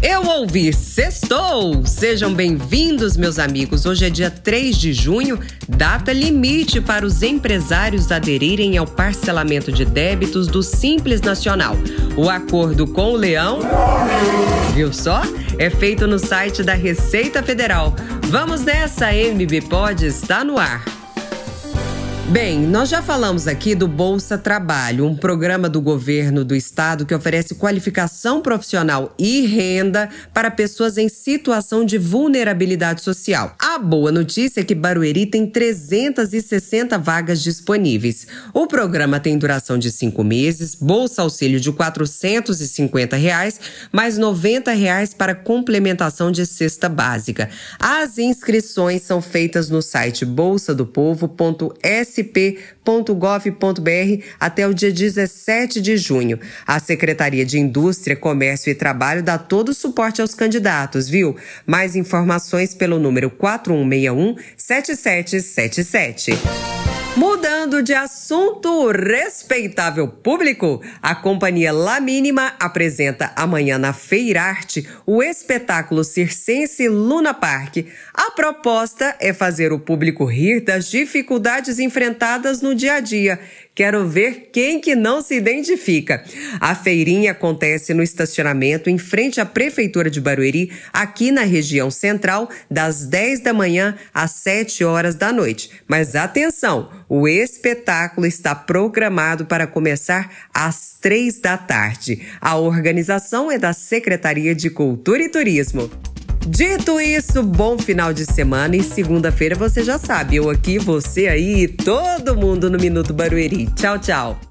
Eu ouvi sextou! Sejam bem-vindos, meus amigos. Hoje é dia 3 de junho, data limite para os empresários aderirem ao parcelamento de débitos do Simples Nacional. O acordo com o Leão, viu só? É feito no site da Receita Federal. Vamos nessa, MB Pode está no ar. Bem, nós já falamos aqui do Bolsa Trabalho, um programa do governo do estado que oferece qualificação profissional e renda para pessoas em situação de vulnerabilidade social. A boa notícia é que Barueri tem 360 vagas disponíveis. O programa tem duração de cinco meses, bolsa auxílio de 450 reais, mais 90 reais para complementação de cesta básica. As inscrições são feitas no site bolsadopovo.s sp.gov.br até o dia 17 de junho. A Secretaria de Indústria, Comércio e Trabalho dá todo o suporte aos candidatos, viu? Mais informações pelo número 4161 7777. Mudando de assunto, respeitável público, a companhia La Mínima apresenta amanhã na Feirarte o espetáculo circense Luna Park. A proposta é fazer o público rir das dificuldades enfrentadas no dia a dia Quero ver quem que não se identifica. A feirinha acontece no estacionamento em frente à Prefeitura de Barueri, aqui na região central, das 10 da manhã às 7 horas da noite. Mas atenção, o espetáculo está programado para começar às 3 da tarde. A organização é da Secretaria de Cultura e Turismo. Dito isso, bom final de semana e segunda-feira você já sabe, eu aqui, você aí, todo mundo no Minuto Barueri. Tchau, tchau.